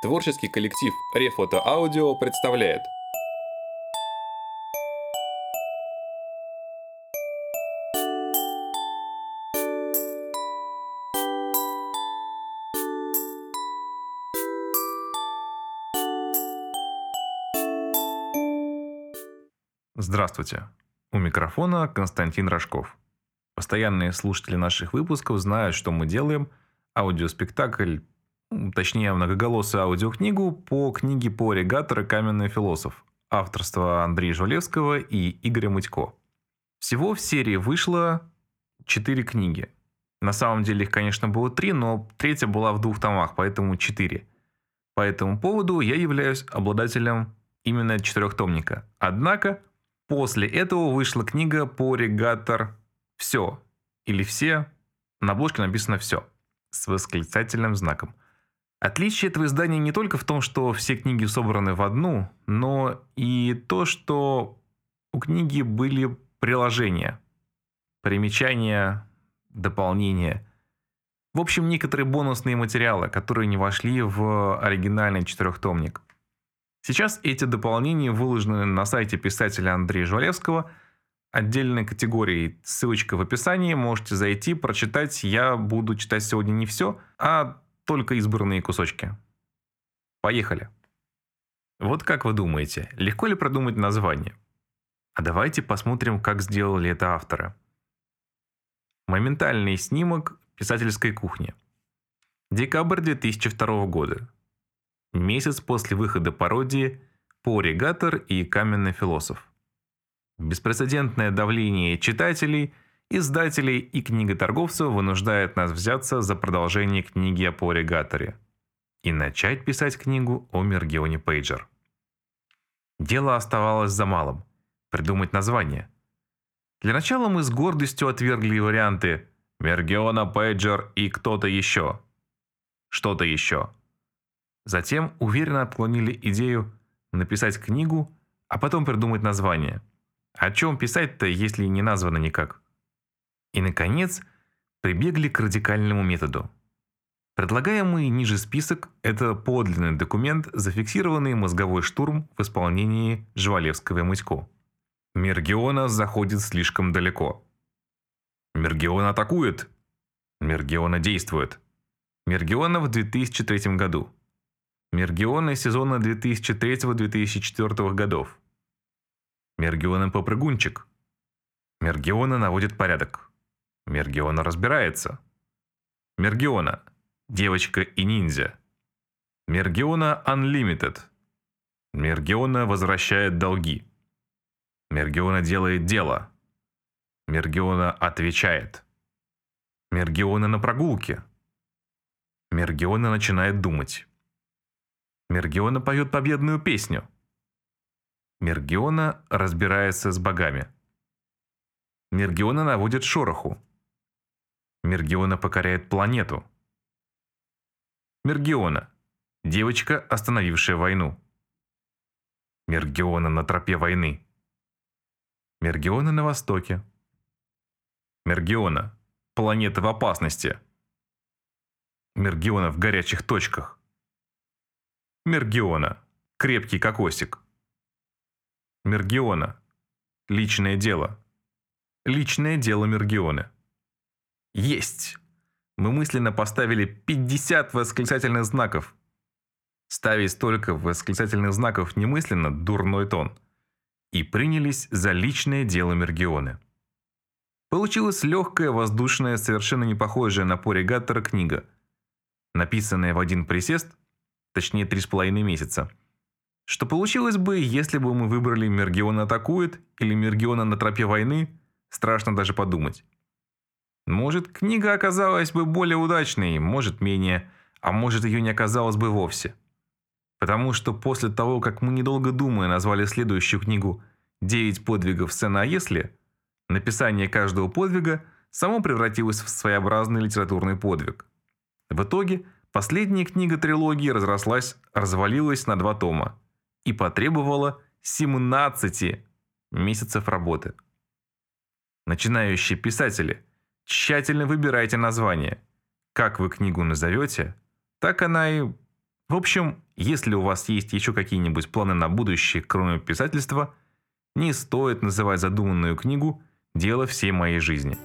Творческий коллектив Рефото Аудио представляет Здравствуйте. У микрофона Константин Рожков. Постоянные слушатели наших выпусков знают, что мы делаем аудиоспектакль, точнее многоголосую аудиокнигу по книге по «Регатор каменный философ» авторства Андрея Жвалевского и Игоря Мытько. Всего в серии вышло четыре книги. На самом деле их, конечно, было три, но третья была в двух томах, поэтому четыре. По этому поводу я являюсь обладателем именно четырехтомника. Однако после этого вышла книга по регатор «Все» или «Все». На обложке написано «Все» с восклицательным знаком. Отличие этого издания не только в том, что все книги собраны в одну, но и то, что у книги были приложения, примечания, дополнения. В общем, некоторые бонусные материалы, которые не вошли в оригинальный четырехтомник. Сейчас эти дополнения выложены на сайте писателя Андрея Жвалевского отдельной категорией. Ссылочка в описании, можете зайти, прочитать. Я буду читать сегодня не все, а только избранные кусочки. Поехали. Вот как вы думаете, легко ли продумать название? А давайте посмотрим, как сделали это авторы. Моментальный снимок писательской кухни. Декабрь 2002 года. Месяц после выхода пародии по «Регатор» и «Каменный философ». Беспрецедентное давление читателей, издателей и книготорговцев вынуждает нас взяться за продолжение книги о Поригаторе и начать писать книгу о Мергионе Пейджер. Дело оставалось за малым – придумать название. Для начала мы с гордостью отвергли варианты «Мергиона Пейджер» и «Кто-то еще». Что-то еще. Затем уверенно отклонили идею написать книгу, а потом придумать название – о чем писать-то, если не названо никак? И, наконец, прибегли к радикальному методу. Предлагаемый ниже список – это подлинный документ, зафиксированный мозговой штурм в исполнении Жвалевского и Мытько. Мергиона заходит слишком далеко. Мергиона атакует. Мергиона действует. Мергиона в 2003 году. Мергиона сезона 2003-2004 годов. Мергиона попрыгунчик. Мергиона наводит порядок. Мергиона разбирается. Мергиона. Девочка и ниндзя. Мергиона Unlimited. Мергиона возвращает долги. Мергиона делает дело. Мергиона отвечает. Мергиона на прогулке. Мергиона начинает думать. Мергиона поет победную песню. Мергиона разбирается с богами. Мергиона наводит шороху. Мергиона покоряет планету. Мергиона. Девочка, остановившая войну. Мергиона на тропе войны. Мергиона на востоке. Мергиона. Планета в опасности. Мергиона в горячих точках. Мергиона. Крепкий кокосик. Мергиона. Личное дело. Личное дело Мергионы. Есть! Мы мысленно поставили 50 восклицательных знаков. Ставить столько восклицательных знаков немысленно – дурной тон. И принялись за личное дело Мергионы. Получилась легкая, воздушная, совершенно не похожая на поригатора книга. Написанная в один присест, точнее три с половиной месяца – что получилось бы, если бы мы выбрали Мергион атакует или Мергиона на тропе войны, страшно даже подумать. Может, книга оказалась бы более удачной, может менее, а может ее не оказалось бы вовсе. Потому что после того, как мы недолго думая назвали следующую книгу «Девять подвигов сцена если», написание каждого подвига само превратилось в своеобразный литературный подвиг. В итоге последняя книга трилогии разрослась, развалилась на два тома – и потребовала 17 месяцев работы. Начинающие писатели, тщательно выбирайте название. Как вы книгу назовете, так она и В общем, если у вас есть еще какие-нибудь планы на будущее, кроме писательства, не стоит называть задуманную книгу «Дело всей моей жизни».